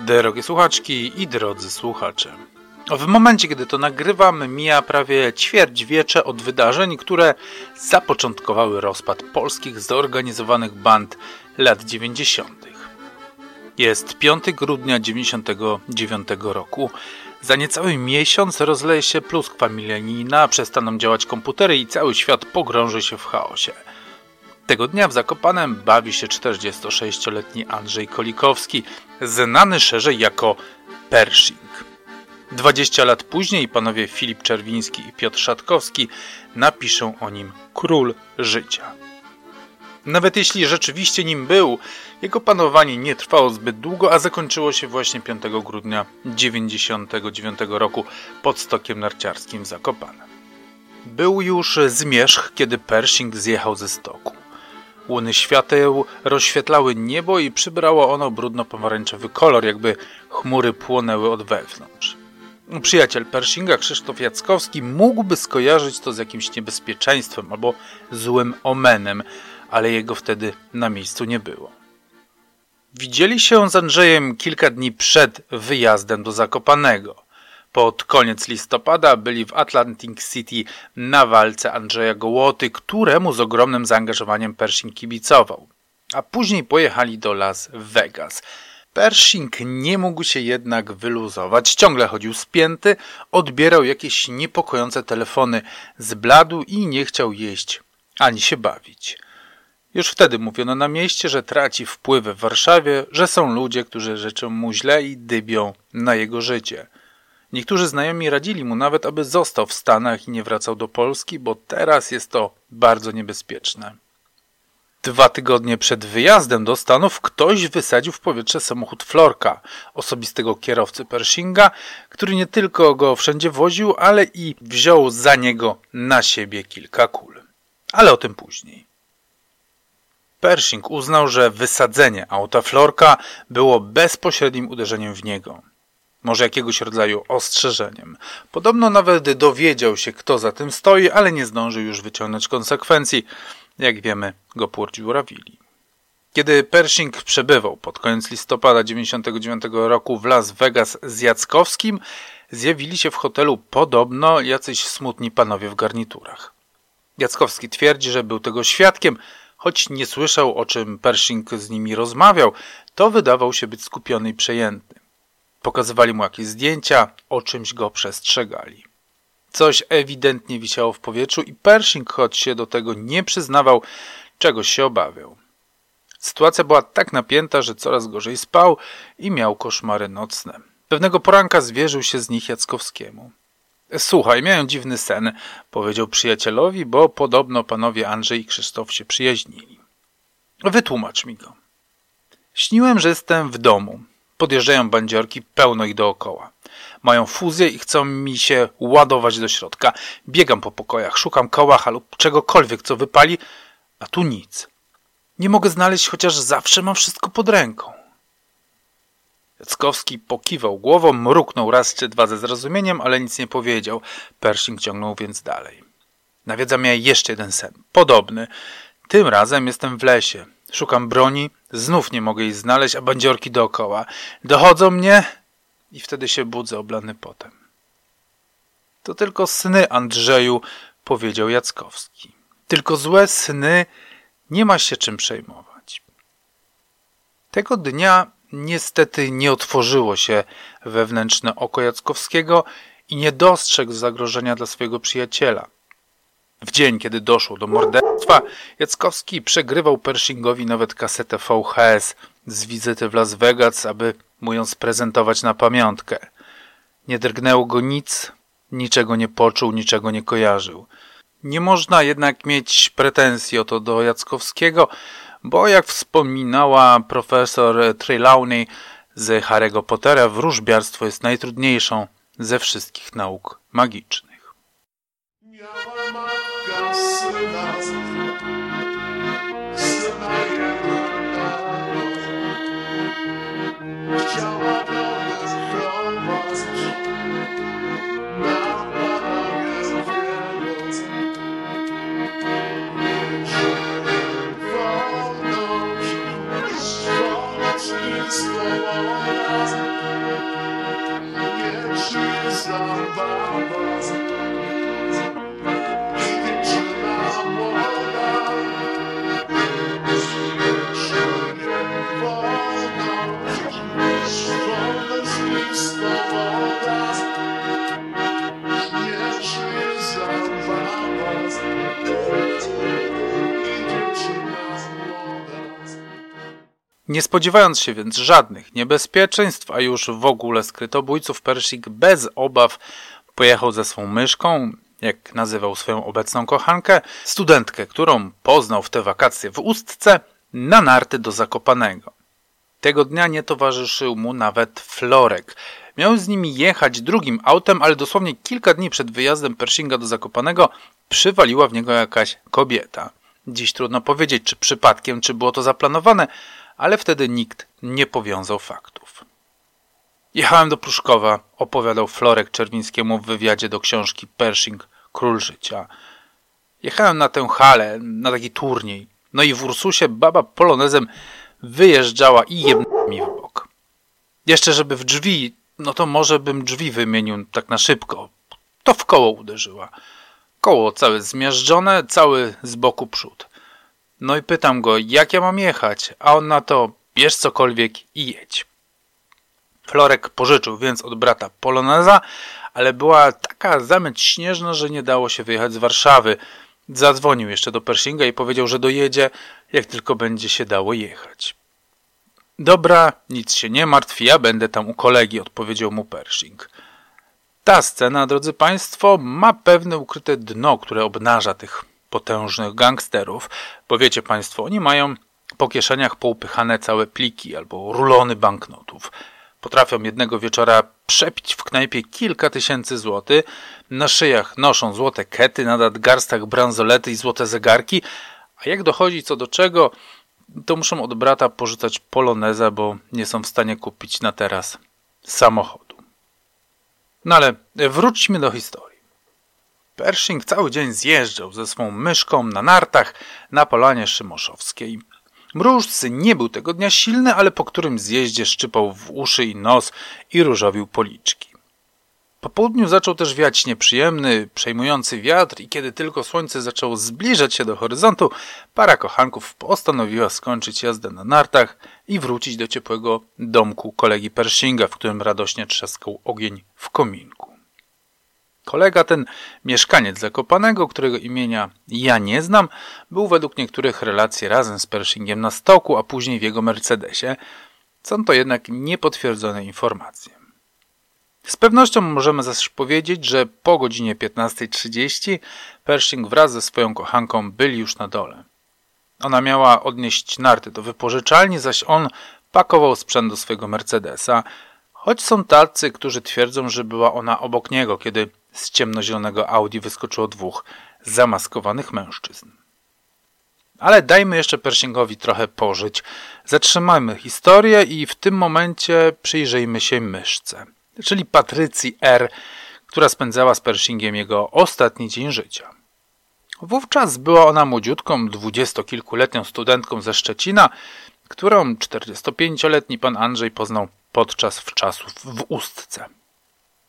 Drogie słuchaczki i drodzy słuchacze. W momencie, kiedy to nagrywam, mija prawie ćwierć wiecze od wydarzeń, które zapoczątkowały rozpad polskich zorganizowanych band lat 90. Jest 5 grudnia 99 roku. Za niecały miesiąc rozleje się pluskwa milenijna, przestaną działać komputery i cały świat pogrąży się w chaosie. Tego dnia w Zakopanem bawi się 46-letni Andrzej Kolikowski, znany szerzej jako Pershing. 20 lat później panowie Filip Czerwiński i Piotr Szatkowski napiszą o nim Król Życia. Nawet jeśli rzeczywiście nim był, jego panowanie nie trwało zbyt długo, a zakończyło się właśnie 5 grudnia 1999 roku pod stokiem narciarskim w Zakopanem. Był już zmierzch, kiedy Pershing zjechał ze stoku. Łuny świateł rozświetlały niebo i przybrało ono brudno-pomarańczowy kolor, jakby chmury płonęły od wewnątrz. Przyjaciel Pershinga, Krzysztof Jackowski, mógłby skojarzyć to z jakimś niebezpieczeństwem albo złym omenem, ale jego wtedy na miejscu nie było. Widzieli się z Andrzejem kilka dni przed wyjazdem do Zakopanego. Pod koniec listopada byli w Atlantic City na walce Andrzeja Gołoty, któremu z ogromnym zaangażowaniem Pershing kibicował. A później pojechali do Las Vegas. Pershing nie mógł się jednak wyluzować. Ciągle chodził spięty, odbierał jakieś niepokojące telefony z bladu i nie chciał jeść ani się bawić. Już wtedy mówiono na mieście, że traci wpływy w Warszawie, że są ludzie, którzy życzą mu źle i dybią na jego życie. Niektórzy znajomi radzili mu nawet, aby został w Stanach i nie wracał do Polski, bo teraz jest to bardzo niebezpieczne. Dwa tygodnie przed wyjazdem do Stanów ktoś wysadził w powietrze samochód Florka, osobistego kierowcy Pershinga, który nie tylko go wszędzie woził, ale i wziął za niego na siebie kilka kul. Ale o tym później. Pershing uznał, że wysadzenie auta Florka było bezpośrednim uderzeniem w niego. Może jakiegoś rodzaju ostrzeżeniem. Podobno nawet dowiedział się, kto za tym stoi, ale nie zdążył już wyciągnąć konsekwencji. Jak wiemy, go dziurawili. Kiedy Pershing przebywał pod koniec listopada 1999 roku w Las Vegas z Jackowskim, zjawili się w hotelu podobno jacyś smutni panowie w garniturach. Jackowski twierdzi, że był tego świadkiem, choć nie słyszał o czym Pershing z nimi rozmawiał, to wydawał się być skupiony i przejęty. Pokazywali mu jakieś zdjęcia, o czymś go przestrzegali. Coś ewidentnie wisiało w powietrzu i Pershing, choć się do tego nie przyznawał, czegoś się obawiał. Sytuacja była tak napięta, że coraz gorzej spał i miał koszmary nocne. Pewnego poranka zwierzył się z nich Jackowskiemu. Słuchaj, miałem dziwny sen, powiedział przyjacielowi, bo podobno panowie Andrzej i Krzysztof się przyjaźnili. Wytłumacz mi go. Śniłem, że jestem w domu. Podjeżdżają bandziorki, pełno ich dookoła. Mają fuzję i chcą mi się ładować do środka. Biegam po pokojach, szukam kałacha lub czegokolwiek, co wypali, a tu nic. Nie mogę znaleźć, chociaż zawsze mam wszystko pod ręką. Jackowski pokiwał głową, mruknął raz czy dwa ze zrozumieniem, ale nic nie powiedział. Pershing ciągnął więc dalej. Nawiedza mnie jeszcze jeden sen. Podobny. Tym razem jestem w lesie. Szukam broni, znów nie mogę jej znaleźć, a bandziorki dookoła. Dochodzą mnie i wtedy się budzę oblany potem. To tylko sny, Andrzeju, powiedział Jackowski. Tylko złe sny, nie ma się czym przejmować. Tego dnia niestety nie otworzyło się wewnętrzne oko Jackowskiego i nie dostrzegł zagrożenia dla swojego przyjaciela. W dzień, kiedy doszło do morderstwa, Jackowski przegrywał Pershingowi nawet kasetę VHS z wizyty w Las Vegas, aby mu ją sprezentować na pamiątkę. Nie drgnęło go nic, niczego nie poczuł, niczego nie kojarzył. Nie można jednak mieć pretensji o to do Jackowskiego, bo jak wspominała profesor Trelawney z Harry'ego Pottera, wróżbiarstwo jest najtrudniejszą ze wszystkich nauk magicznych. Miała matka słowa, nie przyznam wam. Nie spodziewając się więc żadnych niebezpieczeństw, a już w ogóle skrytobójców, Pershing bez obaw pojechał ze swą myszką, jak nazywał swoją obecną kochankę, studentkę, którą poznał w te wakacje w Ustce, na narty do Zakopanego. Tego dnia nie towarzyszył mu nawet Florek. Miał z nimi jechać drugim autem, ale dosłownie kilka dni przed wyjazdem Pershinga do Zakopanego przywaliła w niego jakaś kobieta. Dziś trudno powiedzieć, czy przypadkiem, czy było to zaplanowane, ale wtedy nikt nie powiązał faktów. Jechałem do Pruszkowa, opowiadał Florek Czerwińskiemu w wywiadzie do książki Pershing Król Życia. Jechałem na tę halę, na taki turniej. No i w Ursusie baba polonezem wyjeżdżała i jebnęła mi w bok. Jeszcze żeby w drzwi, no to może bym drzwi wymienił tak na szybko. To w koło uderzyła. Koło całe zmiażdżone, cały z boku przód. No i pytam go, jak ja mam jechać, a on na to, bierz cokolwiek i jedź. Florek pożyczył więc od brata poloneza, ale była taka zamęć śnieżna, że nie dało się wyjechać z Warszawy. Zadzwonił jeszcze do Pershinga i powiedział, że dojedzie, jak tylko będzie się dało jechać. Dobra, nic się nie martw, ja będę tam u kolegi, odpowiedział mu Pershing. Ta scena, drodzy Państwo, ma pewne ukryte dno, które obnaża tych potężnych gangsterów, bo wiecie Państwo, oni mają po kieszeniach poupychane całe pliki albo rulony banknotów. Potrafią jednego wieczora przepić w knajpie kilka tysięcy złotych, na szyjach noszą złote kety, na nadgarstach bransolety i złote zegarki, a jak dochodzi co do czego, to muszą od brata porzucać poloneza, bo nie są w stanie kupić na teraz samochodu. No ale wróćmy do historii. Pershing cały dzień zjeżdżał ze swą myszką na nartach na polanie szymoszowskiej. Mróz nie był tego dnia silny, ale po którym zjeździe szczypał w uszy i nos i różowił policzki. Po południu zaczął też wiać nieprzyjemny, przejmujący wiatr i kiedy tylko słońce zaczęło zbliżać się do horyzontu, para kochanków postanowiła skończyć jazdę na nartach i wrócić do ciepłego domku kolegi Pershinga, w którym radośnie trzaskał ogień w kominku. Kolega ten, mieszkaniec Zakopanego, którego imienia ja nie znam, był według niektórych relacji razem z Pershingiem na stoku, a później w jego Mercedesie. Są to jednak niepotwierdzone informacje. Z pewnością możemy zaś powiedzieć, że po godzinie 15.30 Pershing wraz ze swoją kochanką byli już na dole. Ona miała odnieść narty do wypożyczalni, zaś on pakował sprzęt do swojego Mercedesa, choć są tacy, którzy twierdzą, że była ona obok niego, kiedy z ciemnozielonego Audi wyskoczyło dwóch zamaskowanych mężczyzn. Ale dajmy jeszcze Pershingowi trochę pożyć. Zatrzymajmy historię i w tym momencie przyjrzyjmy się myszce, czyli Patrycji R., która spędzała z Pershingiem jego ostatni dzień życia. Wówczas była ona młodziutką, dwudziestokilkuletnią studentką ze Szczecina, którą 45-letni pan Andrzej poznał podczas wczasów w Ustce.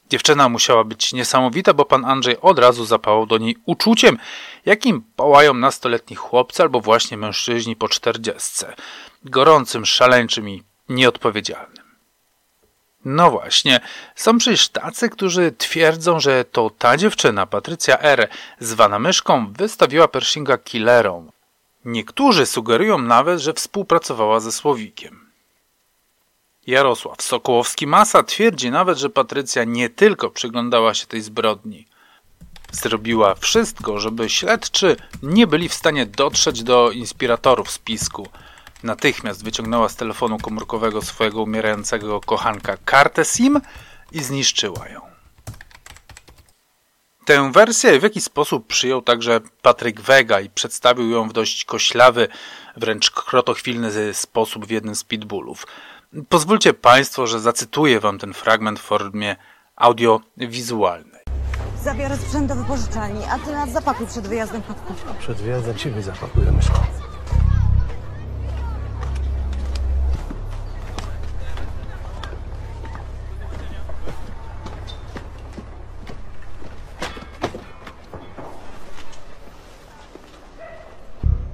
Dziewczyna musiała być niesamowita, bo pan Andrzej od razu zapałał do niej uczuciem, jakim pałają nastoletni chłopcy albo właśnie mężczyźni po czterdziestce. Gorącym, szaleńczym i nieodpowiedzialnym. No właśnie, są przecież tacy, którzy twierdzą, że to ta dziewczyna, Patrycja R., zwana myszką, wystawiła Pershinga killerą. Niektórzy sugerują nawet, że współpracowała ze Słowikiem. Jarosław Sokołowski-Masa twierdzi nawet, że Patrycja nie tylko przyglądała się tej zbrodni. Zrobiła wszystko, żeby śledczy nie byli w stanie dotrzeć do inspiratorów spisku. Natychmiast wyciągnęła z telefonu komórkowego swojego umierającego kochanka kartę SIM i zniszczyła ją. Tę wersję w jakiś sposób przyjął także Patryk Wega i przedstawił ją w dość koślawy, wręcz krotochwilny sposób w jednym z pitbullów. Pozwólcie Państwo, że zacytuję Wam ten fragment w formie audiowizualnej. Zabiorę sprzęt do wypożyczalni, a Ty nas zapakuj przed wyjazdem kotku. Przed wyjazdem Ciebie zapakuję, myszko.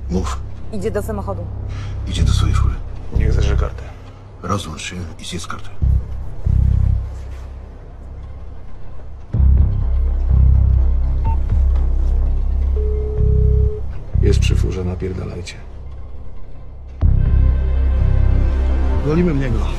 Mów. Idzie do samochodu. Idzie do swojej fury. Niech zerzy kartę. Rozłącz się i zjedz kartę. Jest przy furze, napierdalajcie. Golimy mnie go.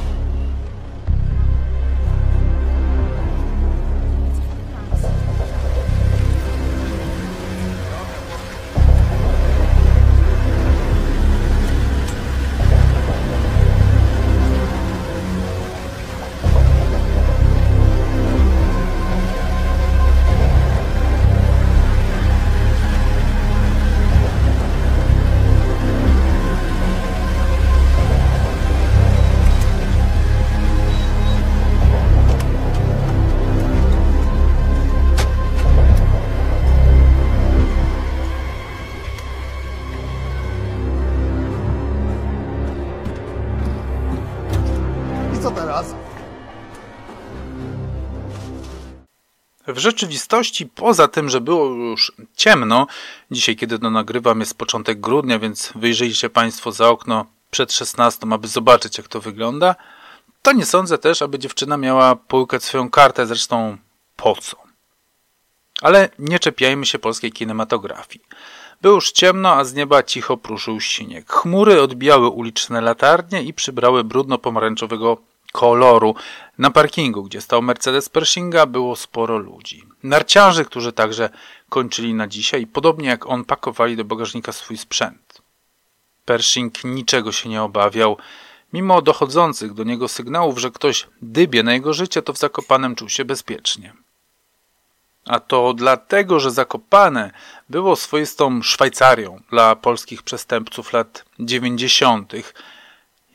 W rzeczywistości, poza tym, że było już ciemno, dzisiaj kiedy to nagrywam jest początek grudnia, więc wyjrzyjcie Państwo za okno przed 16, aby zobaczyć jak to wygląda, to nie sądzę też, aby dziewczyna miała połykać swoją kartę, zresztą po co. Ale nie czepiajmy się polskiej kinematografii. Było już ciemno, a z nieba cicho pruszył śnieg. Chmury odbijały uliczne latarnie i przybrały brudno-pomarańczowego koloru. Na parkingu, gdzie stał Mercedes Pershinga, było sporo ludzi. Narciarzy, którzy także kończyli na dzisiaj, podobnie jak on, pakowali do bagażnika swój sprzęt. Pershing niczego się nie obawiał. Mimo dochodzących do niego sygnałów, że ktoś dybie na jego życie, to w Zakopanem czuł się bezpiecznie. A to dlatego, że Zakopane było swoistą Szwajcarią dla polskich przestępców lat 90.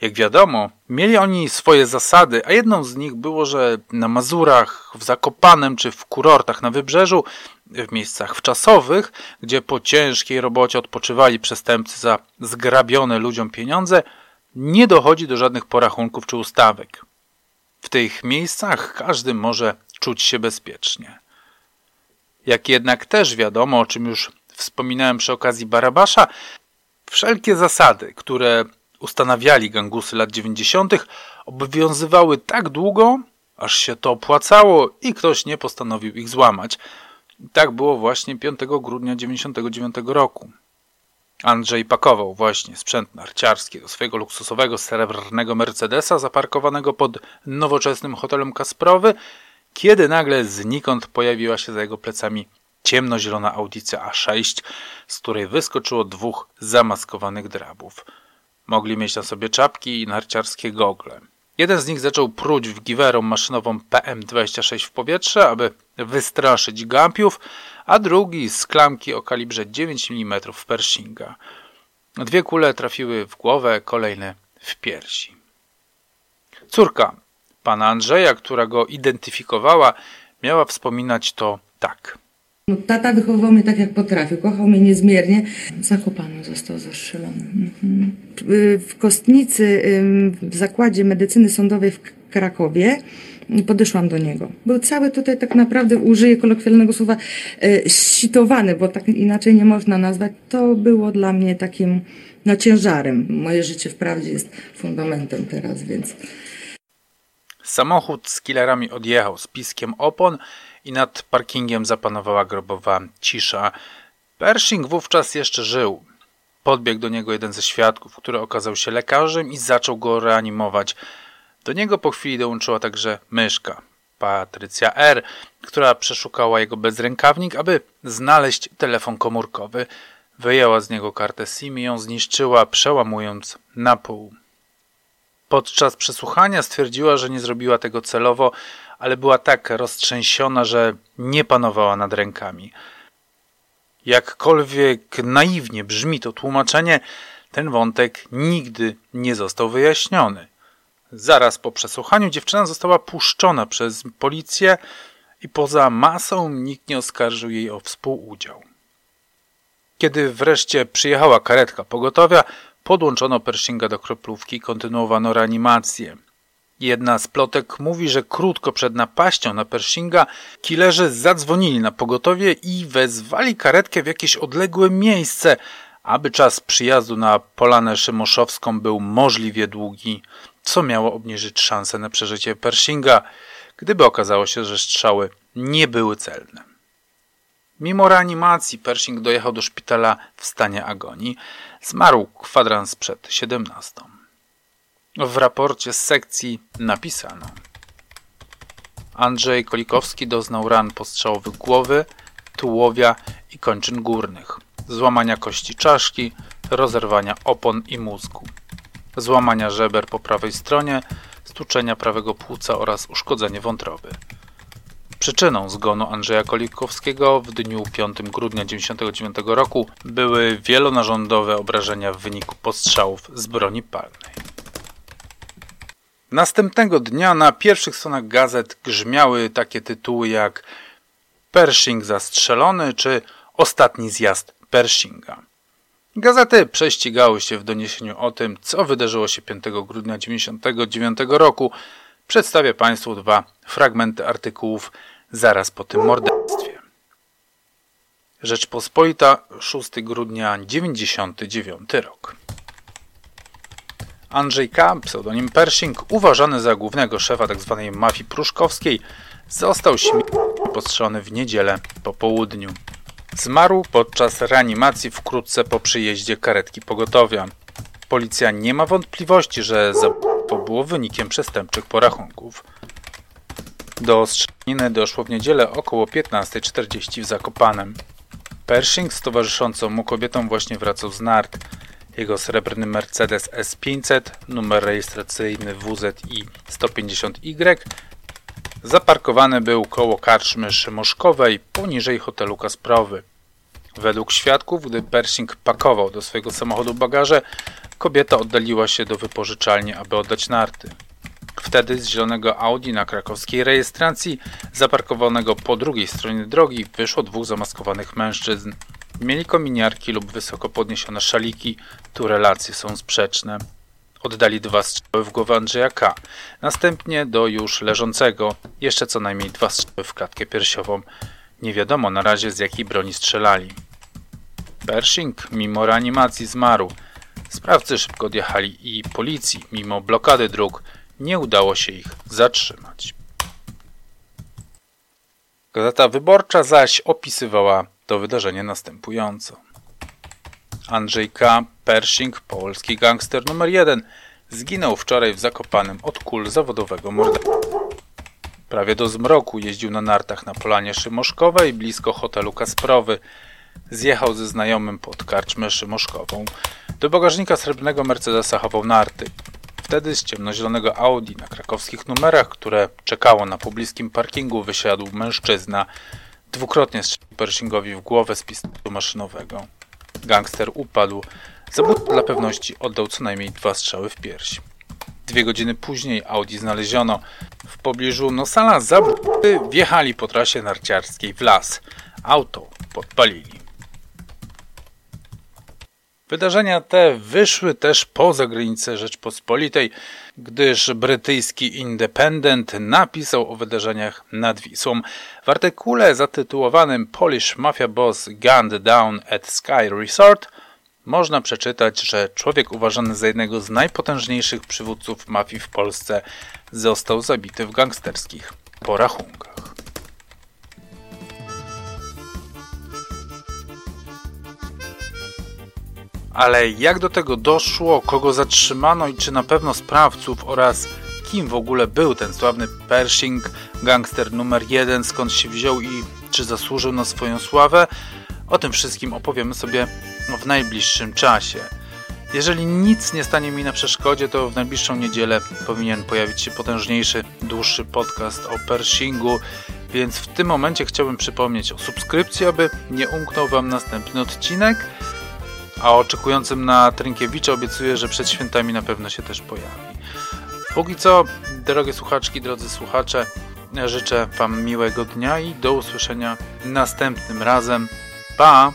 Jak wiadomo, mieli oni swoje zasady, a jedną z nich było, że na Mazurach, w Zakopanem czy w kurortach na wybrzeżu, w miejscach wczasowych, gdzie po ciężkiej robocie odpoczywali przestępcy za zgrabione ludziom pieniądze, nie dochodzi do żadnych porachunków czy ustawek. W tych miejscach każdy może czuć się bezpiecznie. Jak jednak też wiadomo, o czym już wspominałem przy okazji Barabasza, wszelkie zasady, które ustanawiali gangusy lat 90., obowiązywały tak długo, aż się to opłacało i ktoś nie postanowił ich złamać. I tak było właśnie 5 grudnia 99 roku. Andrzej pakował właśnie sprzęt narciarski do swojego luksusowego srebrnego Mercedesa zaparkowanego pod nowoczesnym hotelem Kasprowy, kiedy nagle znikąd pojawiła się za jego plecami ciemnozielona audycja A6, z której wyskoczyło dwóch zamaskowanych drabów. Mogli mieć na sobie czapki i narciarskie gogle. Jeden z nich zaczął pruć w giwerą maszynową PM-26 w powietrze, aby wystraszyć gapiów, a drugi z klamki o kalibrze 9 mm Pershinga. Dwie kule trafiły w głowę, kolejne w piersi. Córka pana Andrzeja, która go identyfikowała, miała wspominać to tak. No, tata wychowywał mnie tak, jak potrafił. Kochał mnie niezmiernie. Zakopany został zastrzelony. Mhm. W Kostnicy, w zakładzie medycyny sądowej w Krakowie, podeszłam do niego. Był cały tutaj tak naprawdę, użyję kolokwialnego słowa, y, sitowany, bo tak inaczej nie można nazwać. To było dla mnie takim no, ciężarem. Moje życie wprawdzie jest fundamentem teraz, więc Samochód z killerami odjechał z piskiem opon i nad parkingiem zapanowała grobowa cisza. Pershing wówczas jeszcze żył. Podbiegł do niego jeden ze świadków, który okazał się lekarzem i zaczął go reanimować. Do niego po chwili dołączyła także myszka, Patrycja R., która przeszukała jego bezrękawnik, aby znaleźć telefon komórkowy. Wyjęła z niego kartę SIM i ją zniszczyła, przełamując na pół. Podczas przesłuchania stwierdziła, że nie zrobiła tego celowo, ale była tak roztrzęsiona, że nie panowała nad rękami. Jakkolwiek naiwnie brzmi to tłumaczenie, ten wątek nigdy nie został wyjaśniony. Zaraz po przesłuchaniu dziewczyna została puszczona przez policję i poza masą nikt nie oskarżył jej o współudział. Kiedy wreszcie przyjechała karetka pogotowia, podłączono Pershinga do kroplówki i kontynuowano reanimację. Jedna z plotek mówi, że krótko przed napaścią na Pershinga killerzy zadzwonili na pogotowie i wezwali karetkę w jakieś odległe miejsce, aby czas przyjazdu na Polanę Szymoszowską był możliwie długi, co miało obniżyć szanse na przeżycie Pershinga, gdyby okazało się, że strzały nie były celne. Mimo reanimacji Pershing dojechał do szpitala w stanie agonii. Zmarł kwadrans przed 17. W raporcie z sekcji napisano Andrzej Kolikowski doznał ran postrzałowych głowy, tułowia i kończyn górnych, złamania kości czaszki, rozerwania opon i mózgu, złamania żeber po prawej stronie, stuczenia prawego płuca oraz uszkodzenie wątroby. Przyczyną zgonu Andrzeja Kolikowskiego w dniu 5 grudnia 1999 roku były wielonarządowe obrażenia w wyniku postrzałów z broni palnej. Następnego dnia na pierwszych stronach gazet grzmiały takie tytuły jak Pershing zastrzelony czy Ostatni zjazd Pershinga. Gazety prześcigały się w doniesieniu o tym, co wydarzyło się 5 grudnia 1999 roku. Przedstawię Państwu dwa fragmenty artykułów zaraz po tym morderstwie. Rzeczpospolita, 6 grudnia 1999 rok. Andrzej K., pseudonim Pershing, uważany za głównego szefa tzw. Tak mafii pruszkowskiej, został śmiertelnie postrzelony w niedzielę po południu. Zmarł podczas reanimacji wkrótce po przyjeździe karetki pogotowia. Policja nie ma wątpliwości, że zabójstwo było wynikiem przestępczych porachunków. Do strzelaniny doszło w niedzielę około 15.40 w Zakopanem. Pershing z towarzyszącą mu kobietą właśnie wracał z nart. Jego srebrny Mercedes S500, numer rejestracyjny WZI 150Y, zaparkowany był koło karczmy Szymoszkowej poniżej hotelu Kasprowy. Według świadków, gdy Pershing pakował do swojego samochodu bagaże, kobieta oddaliła się do wypożyczalni, aby oddać narty. Wtedy z zielonego Audi na krakowskiej rejestracji, zaparkowanego po drugiej stronie drogi, wyszło dwóch zamaskowanych mężczyzn. Mieli kominiarki lub wysoko podniesione szaliki, tu relacje są sprzeczne. Oddali dwa strzały w głowę Andrzeja K., następnie do już leżącego, jeszcze co najmniej dwa strzały w klatkę piersiową. Nie wiadomo na razie z jakiej broni strzelali. Pershing mimo reanimacji zmarł. Sprawcy szybko odjechali i policji, mimo blokady dróg, nie udało się ich zatrzymać. Gazeta Wyborcza zaś opisywała to wydarzenie następująco. Andrzej K. Pershing, polski gangster numer jeden, zginął wczoraj w Zakopanem od kul zawodowego morderstwa. Prawie do zmroku jeździł na nartach na Polanie Szymoszkowej blisko hotelu Kasprowy. Zjechał ze znajomym pod karczmę Szymoszkową. Do bagażnika srebrnego Mercedesa chował narty. Wtedy z ciemnozielonego Audi na krakowskich numerach, które czekało na pobliskim parkingu, wysiadł mężczyzna. Dwukrotnie strzelił Pershingowi w głowę z pistoletu maszynowego. Gangster upadł. Zabójca dla pewności oddał co najmniej dwa strzały w pierś. Dwie godziny później Audi znaleziono. W pobliżu Nosala zabójcy wjechali po trasie narciarskiej w las. Auto podpalili. Wydarzenia te wyszły też poza granice Rzeczpospolitej, gdyż brytyjski Independent napisał o wydarzeniach nad Wisłą. W artykule zatytułowanym Polish Mafia Boss Gunned Down at Sky Resort można przeczytać, że człowiek uważany za jednego z najpotężniejszych przywódców mafii w Polsce został zabity w gangsterskich porachunkach. Ale jak do tego doszło, kogo zatrzymano i czy na pewno sprawców oraz kim w ogóle był ten sławny Pershing, gangster numer jeden, skąd się wziął i czy zasłużył na swoją sławę, o tym wszystkim opowiemy sobie w najbliższym czasie. Jeżeli nic nie stanie mi na przeszkodzie, to w najbliższą niedzielę powinien pojawić się potężniejszy, dłuższy podcast o Pershingu, więc w tym momencie chciałbym przypomnieć o subskrypcji, aby nie umknął Wam następny odcinek a oczekującym na Trynkiewicza obiecuję, że przed świętami na pewno się też pojawi. Póki co, drogie słuchaczki, drodzy słuchacze, życzę Wam miłego dnia i do usłyszenia następnym razem. Pa!